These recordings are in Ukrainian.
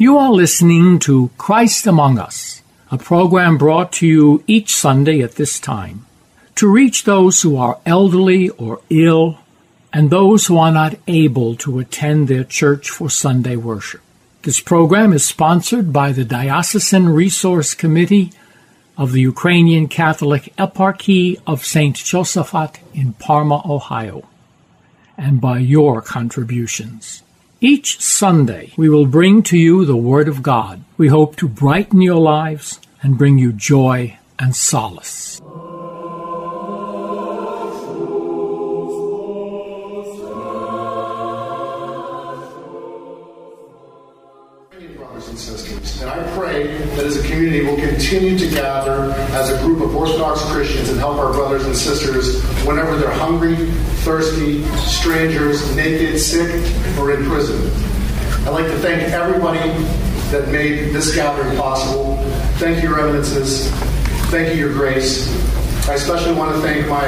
You are listening to Christ Among Us, a program brought to you each Sunday at this time to reach those who are elderly or ill and those who are not able to attend their church for Sunday worship. This program is sponsored by the Diocesan Resource Committee of the Ukrainian Catholic Eparchy of St. Josephat in Parma, Ohio, and by your contributions. Each Sunday, we will bring to you the Word of God. We hope to brighten your lives and bring you joy and solace. brothers and sisters. And I pray community we'll continue to gather as a group of Orthodox Christians and help our brothers and sisters whenever they're hungry, thirsty, strangers, naked, sick, or in prison. I'd like to thank everybody that made this gathering possible. Thank you, Your Eminences. Thank you, Your Grace. I especially want to thank my,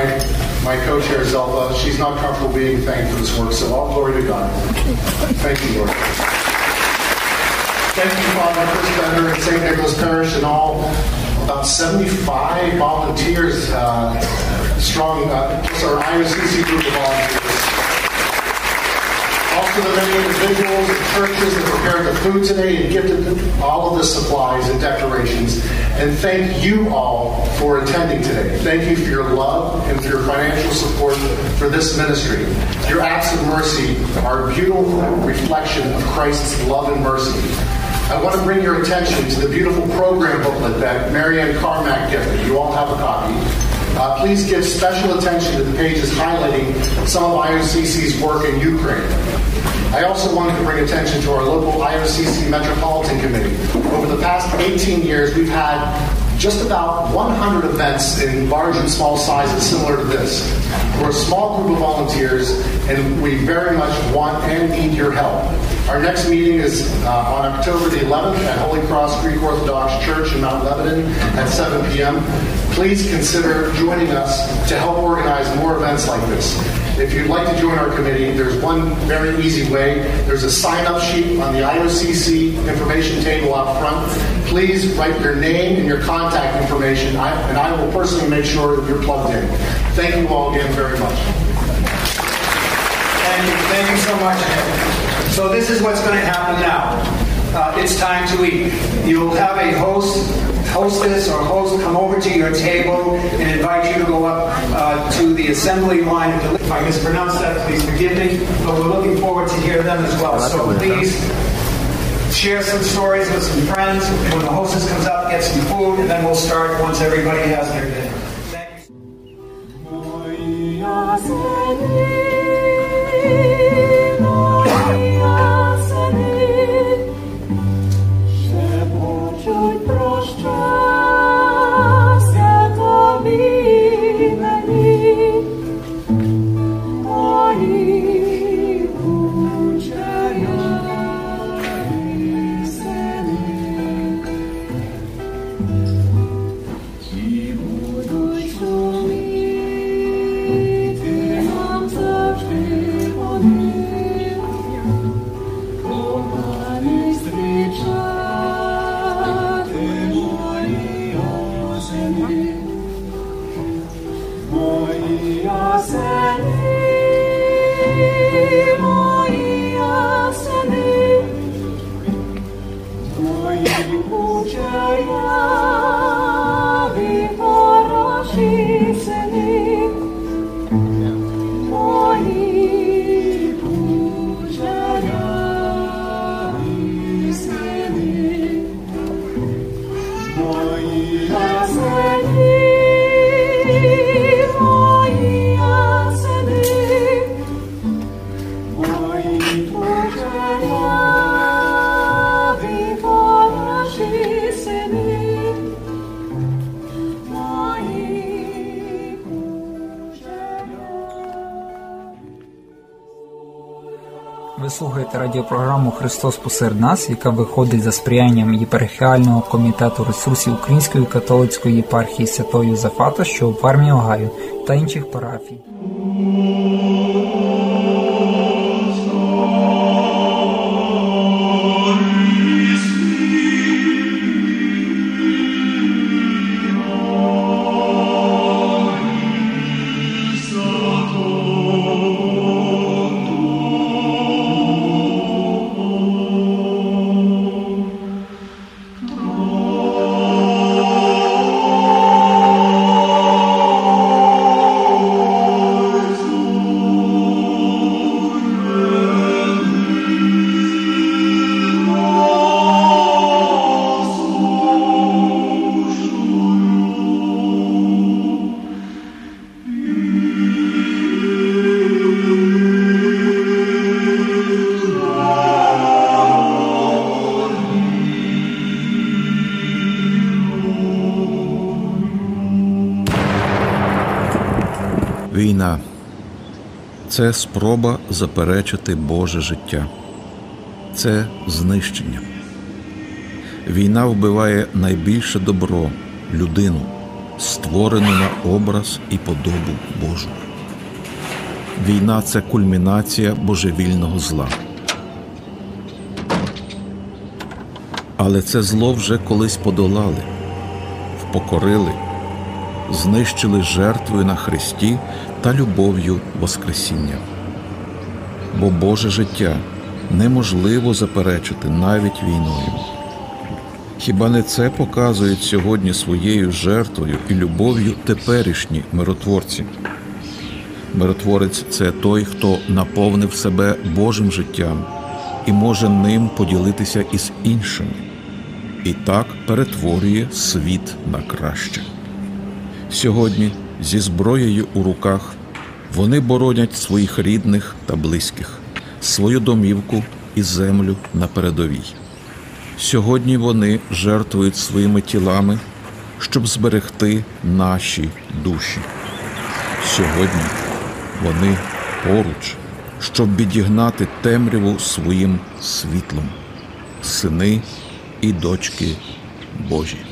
my co-chair, Zelda. She's not comfortable being thanked for this work, so all glory to God. Thank you, Lord. Thank you, Father Chris Bender and St. Nicholas Parish and all about 75 volunteers, uh, strong, uh, plus our IOCC group of volunteers. Also the many individuals and churches that prepared the food today and gifted all of the supplies and decorations. And thank you all for attending today. Thank you for your love and for your financial support for this ministry. Your acts of mercy are a beautiful reflection of Christ's love and mercy. I want to bring your attention to the beautiful program booklet that Marianne Carmack gifted. You all have a copy. Uh, please give special attention to the pages highlighting some of IOCC's work in Ukraine. I also wanted to bring attention to our local IOCC Metropolitan Committee. Over the past 18 years, we've had just about 100 events in large and small sizes similar to this. We're a small group of volunteers, and we very much want and need your help. Our next meeting is uh, on October the 11th at Holy Cross Greek Orthodox Church in Mount Lebanon at 7 p.m. Please consider joining us to help organize more events like this. If you'd like to join our committee, there's one very easy way. There's a sign up sheet on the IOCC information table out front. Please write your name and your contact information, and I will personally make sure that you're plugged in. Thank you all again very much. Thank you. Thank you so much, So this is what's going to happen now. Uh, it's time to eat. You'll have a host, hostess or host come over to your table and invite you to go up uh, to the assembly line. If I mispronounce that, please forgive me. But we're looking forward to hear them as well. So please share some stories with some friends. When the hostess comes up, get some food, and then we'll start once everybody has their dinner. Thank you. Христос посеред нас, яка виходить за сприянням єпархіального комітету ресурсів Української католицької єпархії Святої Зафата, що у Пармі Огайо, та інших парафій. Війна це спроба заперечити Боже життя, це знищення. Війна вбиває найбільше добро людину, створену на образ і подобу Божу. Війна це кульмінація божевільного зла. Але це зло вже колись подолали, впокорили знищили жертвою на Христі та любов'ю Воскресіння. Бо Боже життя неможливо заперечити навіть війною. Хіба не це показують сьогодні своєю жертвою і любов'ю теперішні миротворці? Миротворець це той, хто наповнив себе Божим життям і може ним поділитися із іншими, і так перетворює світ на краще. Сьогодні зі зброєю у руках вони боронять своїх рідних та близьких, свою домівку і землю на передовій. Сьогодні вони жертвують своїми тілами, щоб зберегти наші душі. Сьогодні вони поруч, щоб відігнати темряву своїм світлом, сини і дочки Божі.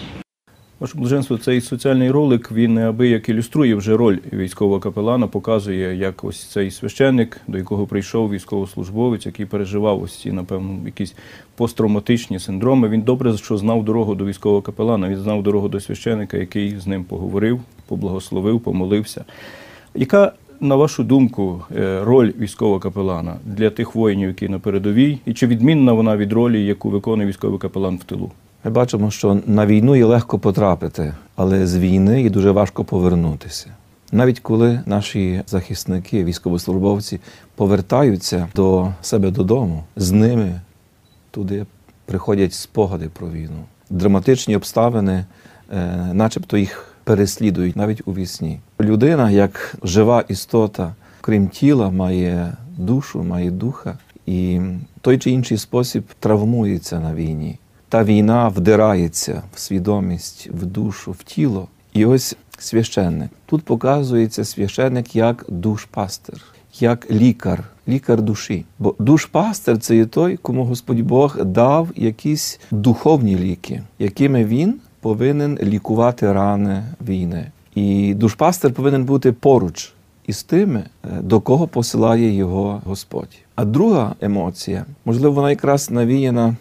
Ваше блаженство, цей соціальний ролик він неабияк ілюструє вже роль військового капелана, показує, як ось цей священник, до якого прийшов військовослужбовець, який переживав ось ці, напевно, якісь посттравматичні синдроми. Він добре що знав дорогу до військового капелана, він знав дорогу до священика, який з ним поговорив, поблагословив, помолився. Яка, на вашу думку, е, роль військового капелана для тих воїнів, які на передовій, і чи відмінна вона від ролі, яку виконує військовий капелан в тилу? Ми бачимо, що на війну є легко потрапити, але з війни є дуже важко повернутися. Навіть коли наші захисники, військовослужбовці повертаються до себе додому, з ними туди приходять спогади про війну. Драматичні обставини, е, начебто їх переслідують навіть у вісні. Людина, як жива істота, крім тіла, має душу, має духа, і той чи інший спосіб травмується на війні. Та війна вдирається в свідомість, в душу, в тіло. І ось священник. Тут показується священник як душпастир, як лікар, лікар душі. Бо душпастир це є той, кому Господь Бог дав якісь духовні ліки, якими він повинен лікувати рани війни. І душпастир повинен бути поруч із тими, е, до кого посилає його Господь. А друга емоція, можливо, вона якраз навіяна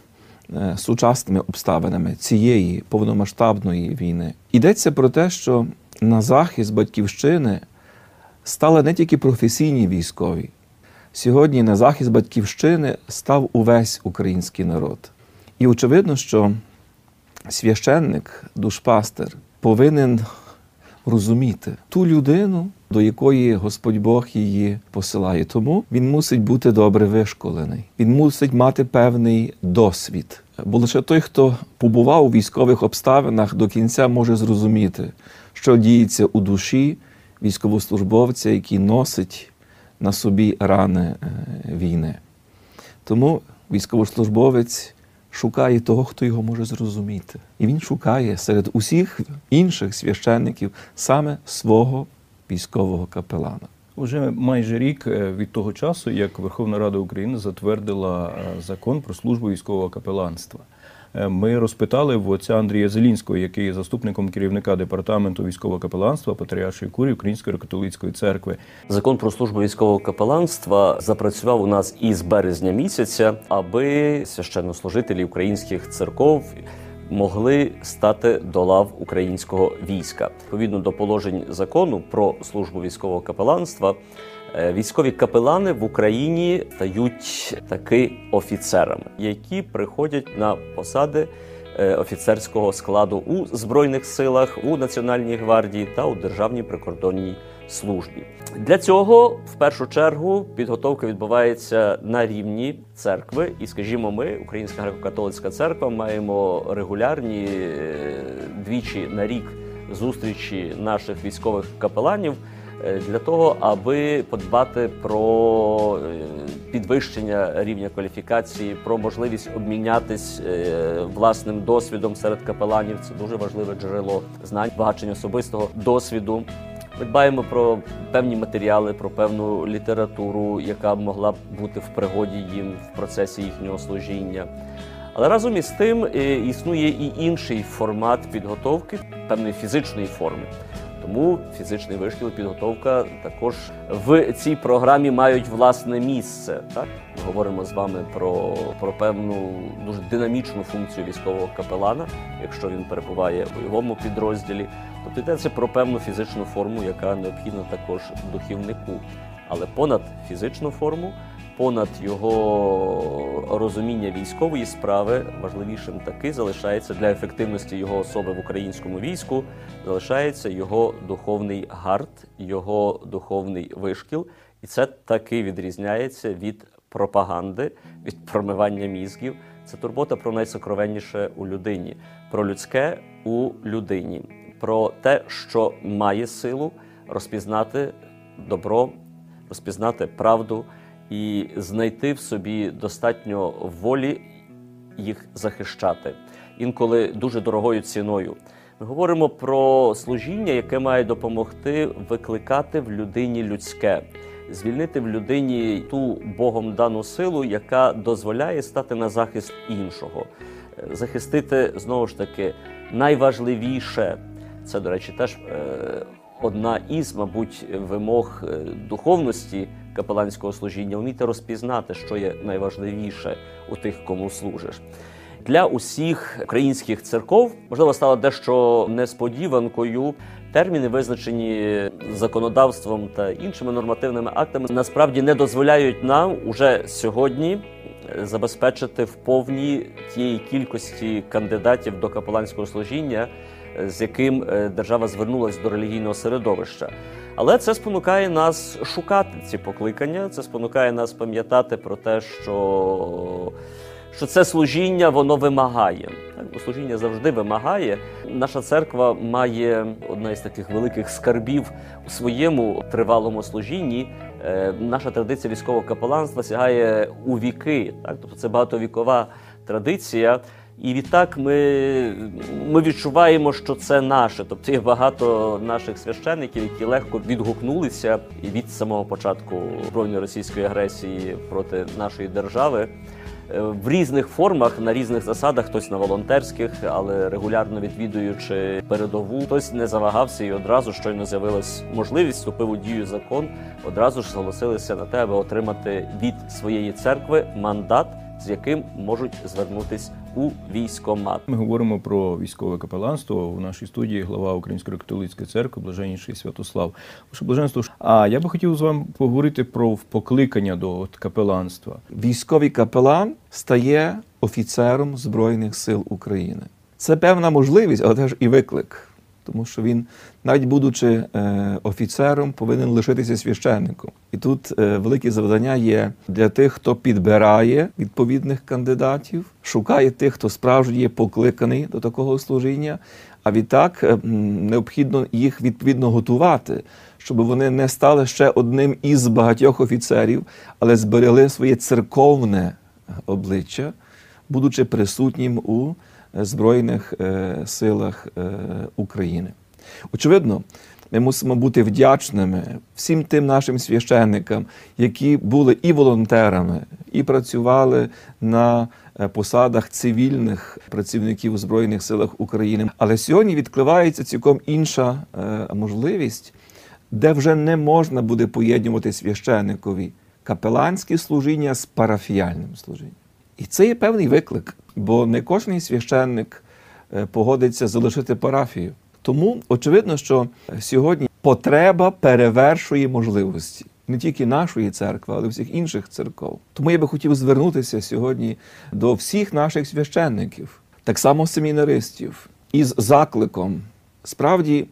сучасними обставинами цієї повномасштабної війни. Йдеться про те, що на захист батьківщини стали не тільки професійні військові. Сьогодні на захист батьківщини став увесь український народ. І очевидно, що священник, душпастер повинен розуміти ту людину, до якої Господь Бог її посилає. Тому він мусить бути добре вишколений. Він мусить мати певний досвід Бо лише той, хто побував у військових обставинах, до кінця може зрозуміти, що діється у душі військовослужбовця, який носить на собі рани е, війни. Тому військовослужбовець шукає того, хто його може зрозуміти. І він шукає серед усіх інших священників саме свого військового капелана. Уже майже рік е, від того часу, як Верховна Рада України затвердила е, закон про службу військового капеланства. Е, Ми розпитали в отця Андрія Зелінського, який є заступником керівника департаменту військового капеланства Патріаршої курії Української католицької церкви. Закон про службу військового капеланства запрацював у нас із березня місяця, аби священнослужителі українських церков могли стати до лав українського війська. Відповідно до положень закону про службу військового капеланства, е, військові капелани в Україні стають таки офіцерами, які приходять на посади е, офіцерського складу у збройних силах, у Національній гвардії та у Державній прикордонній службі. Для цього в першу чергу підготовка відбувається на рівні церкви, і, скажімо, ми, Українська греко-католицька церква, маємо регулярні е, двічі на рік зустрічі наших військових капеланів. е, Для того аби подбати про е, підвищення рівня кваліфікації, про можливість обмінятись власним досвідом серед капеланів, це дуже важливе джерело знань, багачення особистого досвіду. Ми дбаємо про певні матеріали, про певну літературу, яка могла б бути в пригоді їм в процесі їхнього служіння. Але разом із тим е, існує і інший формат підготовки певної фізичної форми. Тому фізичний вишкіл, підготовка також в цій програмі мають власне місце. Так ми говоримо з вами про, про певну дуже динамічну функцію військового капелана, якщо він перебуває в бойовому підрозділі. Тобто йдеться про певну фізичну форму, яка необхідна також духівнику. Але понад фізичну форму, понад його розуміння військової справи, важливішим таки залишається для ефективності його особи в українському війську, залишається його духовний гард, його духовний вишкіл. І це таки відрізняється від пропаганди, від промивання мізків. Це турбота про найсокровенніше у людині, про людське у людині, про те, що має силу розпізнати добро, розпізнати правду і знайти в собі достатньо волі їх захищати, інколи дуже дорогою ціною. Ми говоримо про служіння, яке має допомогти викликати в людині людське, звільнити в людині ту Богом дану силу, яка дозволяє стати на захист іншого, Е, захистити знову ж таки найважливіше. Це, до речі, теж е, одна із, мабуть, вимог е, духовності капеланського служіння вміти розпізнати, що є найважливіше у тих, кому служиш. Для усіх українських церков можливо стало дещо несподіванкою. Терміни, визначені законодавством та іншими нормативними актами, насправді не дозволяють нам уже сьогодні забезпечити в повній тієї кількості кандидатів до капеланського служіння, з яким е, держава звернулася до релігійного середовища. Але це спонукає нас шукати ці покликання, це спонукає нас пам'ятати про те, що що це служіння воно вимагає. Так, бо служіння завжди вимагає. Наша церква має одна із таких великих скарбів у своєму тривалому служінні. Е, наша традиція військового капеланства сягає у віки. Так? Тобто це багатовікова традиція. І відтак ми, ми відчуваємо, що це наше. Тобто є багато наших священників, які легко відгукнулися від самого початку збройної російської агресії проти нашої держави. Е, В різних формах на різних засадах, хтось на волонтерських, але регулярно відвідуючи передову, хтось не завагався і одразу щойно з'явилась можливість, вступив у дію закон. Одразу ж зголосилися на те, аби отримати від своєї церкви мандат, з яким можуть звернутись у військомат. Ми говоримо про військове капеланство. У нашій студії глава Української католицької церкви, блаженніший Святослав. Ваше блаженство. А я би хотів з вами поговорити про покликання до капеланства. Військовий капелан стає офіцером Збройних сил України. Це певна можливість, але теж і виклик. Тому що він, навіть будучи е, офіцером, повинен лишитися священником. І тут е, велике завдання є для тих, хто підбирає відповідних кандидатів, шукає тих, хто справді є покликаний до такого служіння. А відтак е, необхідно їх відповідно готувати, щоб вони не стали ще одним із багатьох офіцерів, але зберегли своє церковне обличчя, будучи присутнім у Збройних е, силах е, України. Очевидно, ми мусимо бути вдячними всім тим нашим священникам, які були і волонтерами, і працювали на е, посадах цивільних працівників у Збройних силах України. Але сьогодні відкривається цілком інша е, можливість, де вже не можна буде поєднувати священникові капеланське служіння з парафіяльним служінням. І це є певний виклик, бо не кожен священник е, погодиться залишити парафію. Тому очевидно, що сьогодні потреба перевершує можливості не тільки нашої церкви, але й всіх інших церков. Тому я би хотів звернутися сьогодні до всіх наших священників, так само семінаристів, із закликом справді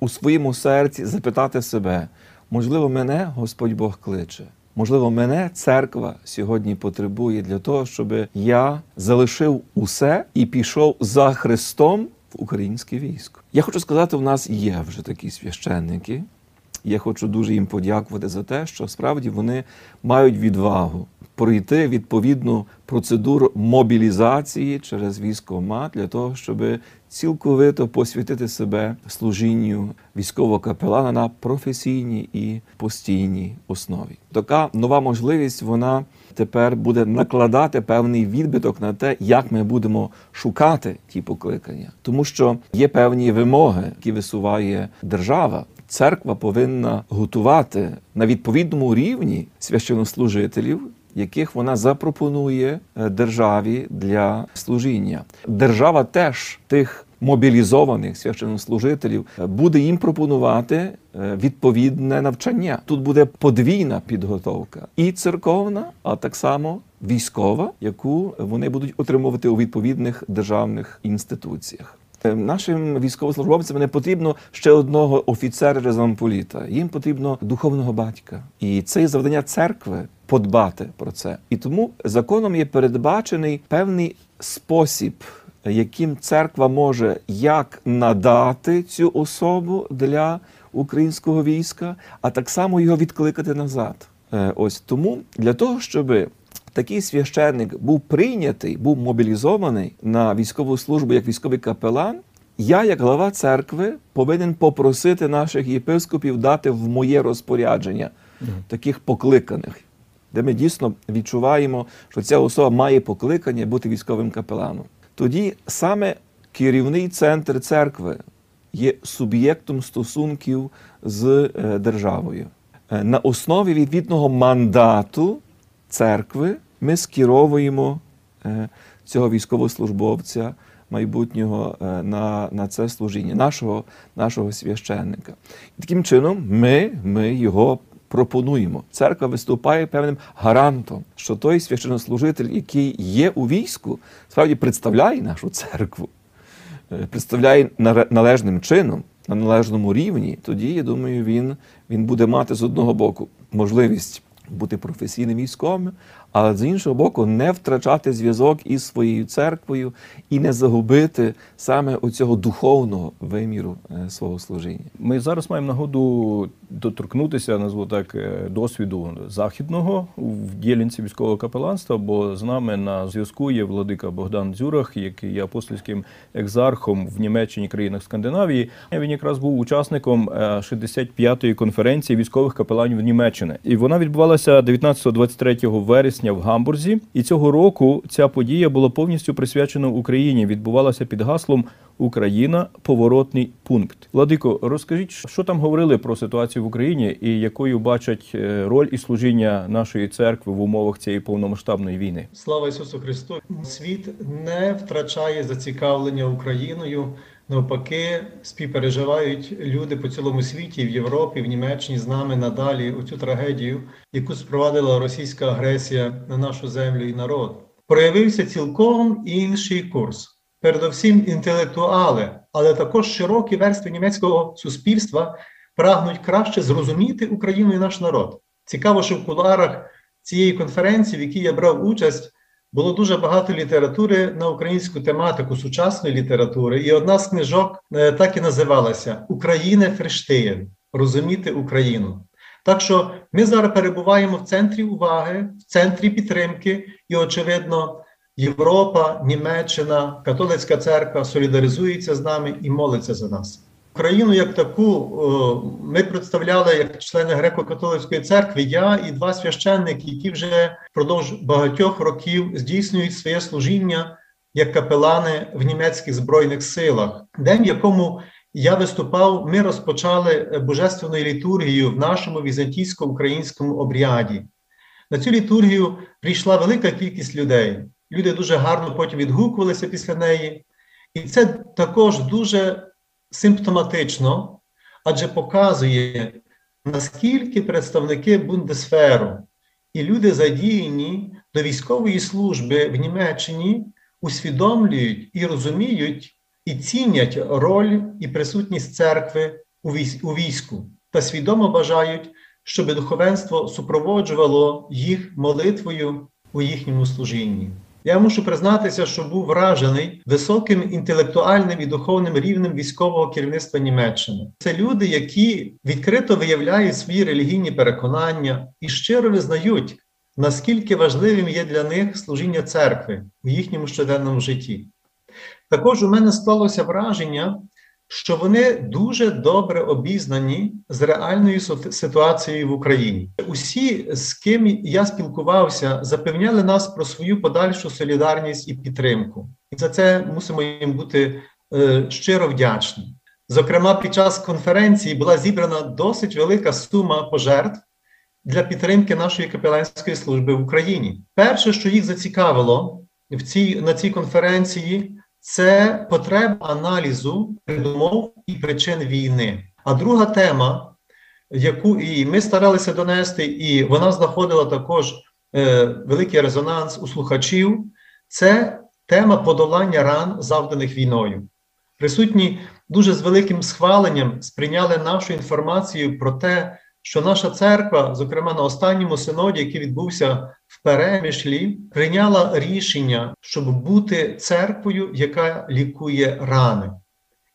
у своєму серці запитати себе, можливо, мене Господь Бог кличе. Можливо, мене церква сьогодні потребує для того, щоб я залишив усе і пішов за Христом в українське військо. Я хочу сказати, у нас є вже такі священники. Я хочу дуже їм подякувати за те, що справді вони мають відвагу пройти відповідну процедуру мобілізації через військомат для того, щоб цілковито посвятити себе служінню військового капелана на професійній і постійній основі. Така нова можливість вона тепер буде накладати певний відбиток на те, як ми будемо шукати ті покликання, тому що є певні вимоги, які висуває держава. Церква повинна готувати на відповідному рівні священнослужителів, яких вона запропонує е, державі для служіння. Держава теж тих мобілізованих священнослужителів е, буде їм пропонувати е, відповідне навчання. Тут буде подвійна підготовка і церковна, а так само військова, яку вони будуть отримувати у відповідних державних інституціях. Е, Нашим військовослужбовцям не потрібно ще одного офіцера чи замполіта. Їм потрібно духовного батька. І це є завдання церкви подбати про це. І тому законом є передбачений певний спосіб, яким церква може як надати цю особу для українського війська, а так само його відкликати назад. Е, Ось тому для того, щоб такий священник був прийнятий, був мобілізований на військову службу як військовий капелан. Я, як глава церкви, повинен попросити наших єпископів дати в моє розпорядження таких покликаних, де ми дійсно відчуваємо, що ця особа має покликання бути військовим капеланом. Тоді саме керівний центр церкви є суб'єктом стосунків з е, державою. Е, На основі відповідного мандату церкви ми скеровуємо е, цього військовослужбовця майбутнього е, на, на це служіння, нашого, нашого священника. І таким чином ми, ми його пропонуємо. Церква виступає певним гарантом, що той священнослужитель, який є у війську, справді представляє нашу церкву, е, представляє належним чином. На належному рівні, тоді я думаю, він, він буде мати з одного боку можливість бути професійним військовим, але з іншого боку, не втрачати зв'язок із своєю церквою і не загубити саме оцього духовного виміру е, свого служіння. Ми зараз маємо нагоду доторкнутися, назву так, е, досвіду західного в ділянці військового капеланства, бо з нами на зв'язку є владика Богдан Дзюрах, який є апостольським екзархом в Німеччині, країнах Скандинавії. Він якраз був учасником е, 65-ї конференції військових капеланів Німеччини. І вона відбувалася 19-23 вересня в Гамбурзі. І цього року ця подія була повністю присвячена Україні. Відбувалася під гаслом Україна поворотний пункт. Владико, розкажіть, що там говорили про ситуацію в Україні і якою бачать е, роль і служіння нашої церкви в умовах цієї повномасштабної війни? Слава Ісусу Христу! Світ не втрачає зацікавлення Україною. Навпаки, співпереживають люди по цілому світі, в Європі, в Німеччині з нами надалі оцю трагедію, яку спровадила російська агресія на нашу землю і народ. Проявився цілком інший курс. передовсім інтелектуали, але також широкі верстви німецького суспільства прагнуть краще зрозуміти Україну і наш народ. Цікаво, що в кулуарах цієї конференції, в якій я брав участь, було дуже багато літератури на українську тематику, сучасної літератури, і одна з книжок е, так і називалася Україна Фрештеєн розуміти Україну. Так що ми зараз перебуваємо в центрі уваги, в центрі підтримки, і, очевидно, Європа, Німеччина, католицька церква солідаризується з нами і молиться за нас. Україну як таку ми представляли як члени греко-католицької церкви. Я і два священники, які вже впродовж багатьох років здійснюють своє служіння як капелани в німецьких збройних силах. День, в якому я виступав, ми розпочали божественною літургією в нашому візантійсько-українському обряді. На цю літургію прийшла велика кількість людей. Люди дуже гарно потім відгукувалися після неї, і це також дуже симптоматично, адже показує, наскільки представники Бундесферу і люди, задіяні до військової служби в Німеччині, усвідомлюють і розуміють і цінять роль і присутність церкви у війську та свідомо бажають, щоб духовенство супроводжувало їх молитвою у їхньому служінні. Я мушу признатися, що був вражений високим інтелектуальним і духовним рівнем військового керівництва Німеччини. Це люди, які відкрито виявляють свої релігійні переконання і щиро визнають, наскільки важливим є для них служіння церкви у їхньому щоденному житті. Також у мене склалося враження, що вони дуже добре обізнані з реальною ситуацією в Україні. Усі, з ким я спілкувався, запевняли нас про свою подальшу солідарність і підтримку. І за це мусимо їм бути е, щиро вдячні. Зокрема, під час конференції була зібрана досить велика сума пожертв для підтримки нашої капеланської служби в Україні. Перше, що їх зацікавило в цій на цій конференції це потреба аналізу передумов і причин війни. А друга тема, яку і ми старалися донести, і вона знаходила також е, великий резонанс у слухачів, це тема подолання ран, завданих війною. Присутні дуже з великим схваленням сприйняли нашу інформацію про те, що наша церква, зокрема на останньому синоді, який відбувся в перемішлі, прийняла рішення, щоб бути церквою, яка лікує рани.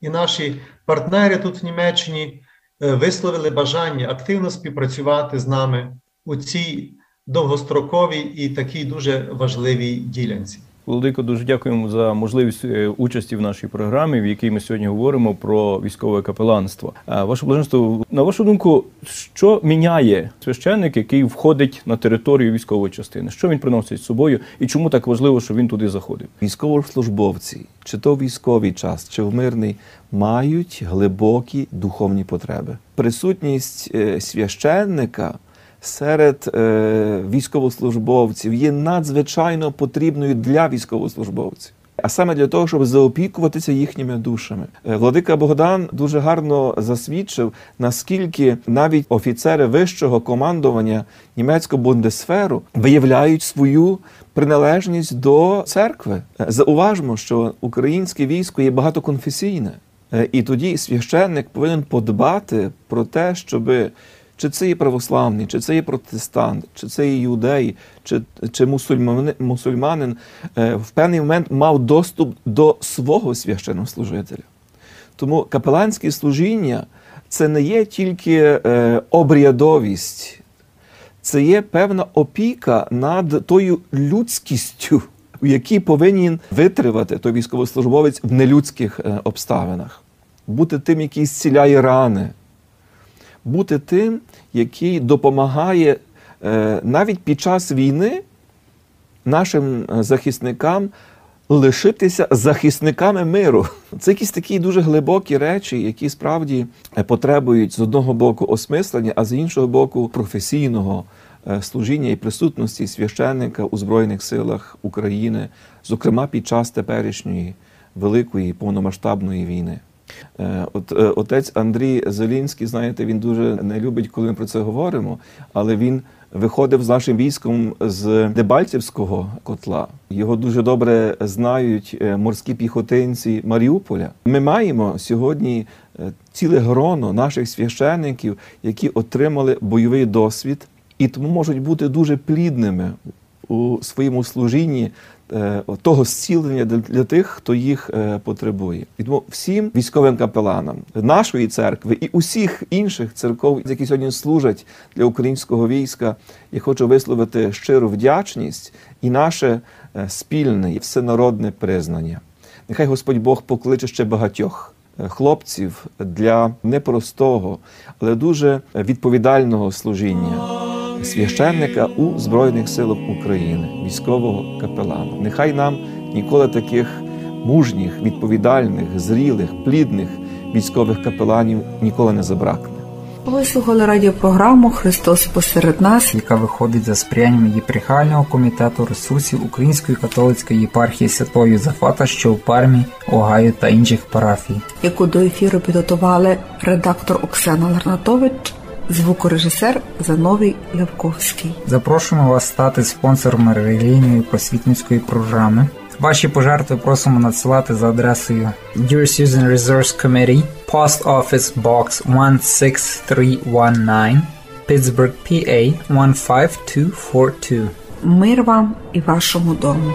І наші партнери тут в Німеччині е, висловили бажання активно співпрацювати з нами у цій довгостроковій і такій дуже важливій ділянці. Володико, дуже дякуємо за можливість е, участі в нашій програмі, в якій ми сьогодні говоримо про військове капеланство. Ваше блаженство, на вашу думку, що міняє священник, який входить на територію військової частини? Що він приносить з собою, і чому так важливо, що він туди заходив? Військовослужбовці, чи то військовий час, чи в мирний, мають глибокі духовні потреби. Присутність е, священника серед е, військовослужбовців є надзвичайно потрібною для військовослужбовців. А саме для того, щоб заопікуватися їхніми душами, е, Владика Богдан дуже гарно засвідчив, наскільки навіть офіцери вищого командування німецького бундесферу виявляють свою приналежність до церкви. Е, зауважмо, що українське військо є багатоконфесійне, е, і тоді священник повинен подбати про те, щоби чи це є православний, чи це є протестант, чи це є юдей, чи чи мусульманин, мусульманин е, в певний момент мав доступ до свого священнослужителя. Тому капеланське служіння це не є тільки е, обрядовість, це є певна опіка над тою людськістю, в якій повинен витривати той військовослужбовець в нелюдських е, обставинах, бути тим, який зціляє рани бути тим, який допомагає е, навіть під час війни нашим е, захисникам лишитися захисниками миру. Це якісь такі дуже глибокі речі, які справді е, потребують з одного боку осмислення, а з іншого боку професійного. Служіння і присутності священника у Збройних силах України, зокрема під час теперішньої великої повномасштабної війни. Е, от е, отець Андрій Зелінський, знаєте, він дуже не любить, коли ми про це говоримо, але він виходив з нашим військом з Дебальцівського котла. Його дуже добре знають е, морські піхотинці Маріуполя. Ми маємо сьогодні ціле гроно наших священників, які отримали бойовий досвід, і тому можуть бути дуже плідними у своєму служінні того зцілення для, тих, хто їх е, потребує. І тому всім військовим капеланам нашої церкви і усіх інших церков, які сьогодні служать для українського війська, я хочу висловити щиру вдячність і наше е, спільне і всенародне признання. Нехай Господь Бог покличе ще багатьох е, хлопців для непростого, але дуже відповідального служіння священника у Збройних силах України, військового капелана. Нехай нам ніколи таких мужніх, відповідальних, зрілих, плідних військових капеланів ніколи не забракне. Ви слухали радіопрограму Христос посеред нас, яка виходить за сприянням єпархіального комітету ресурсів Української католицької єпархії Святого Юзефата, що в Пармі, Огайо та інших парафій. яку до ефіру підготували редактор Оксана Ларнатович, звукорежисер Зановій Левковський. Запрошуємо вас стати спонсором релігійної просвітницької програми. Ваші пожертви просимо надсилати за адресою Dear Susan Resource Committee, Post Office Box 16319, Pittsburgh, PA 15242. Мир вам і вашому дому.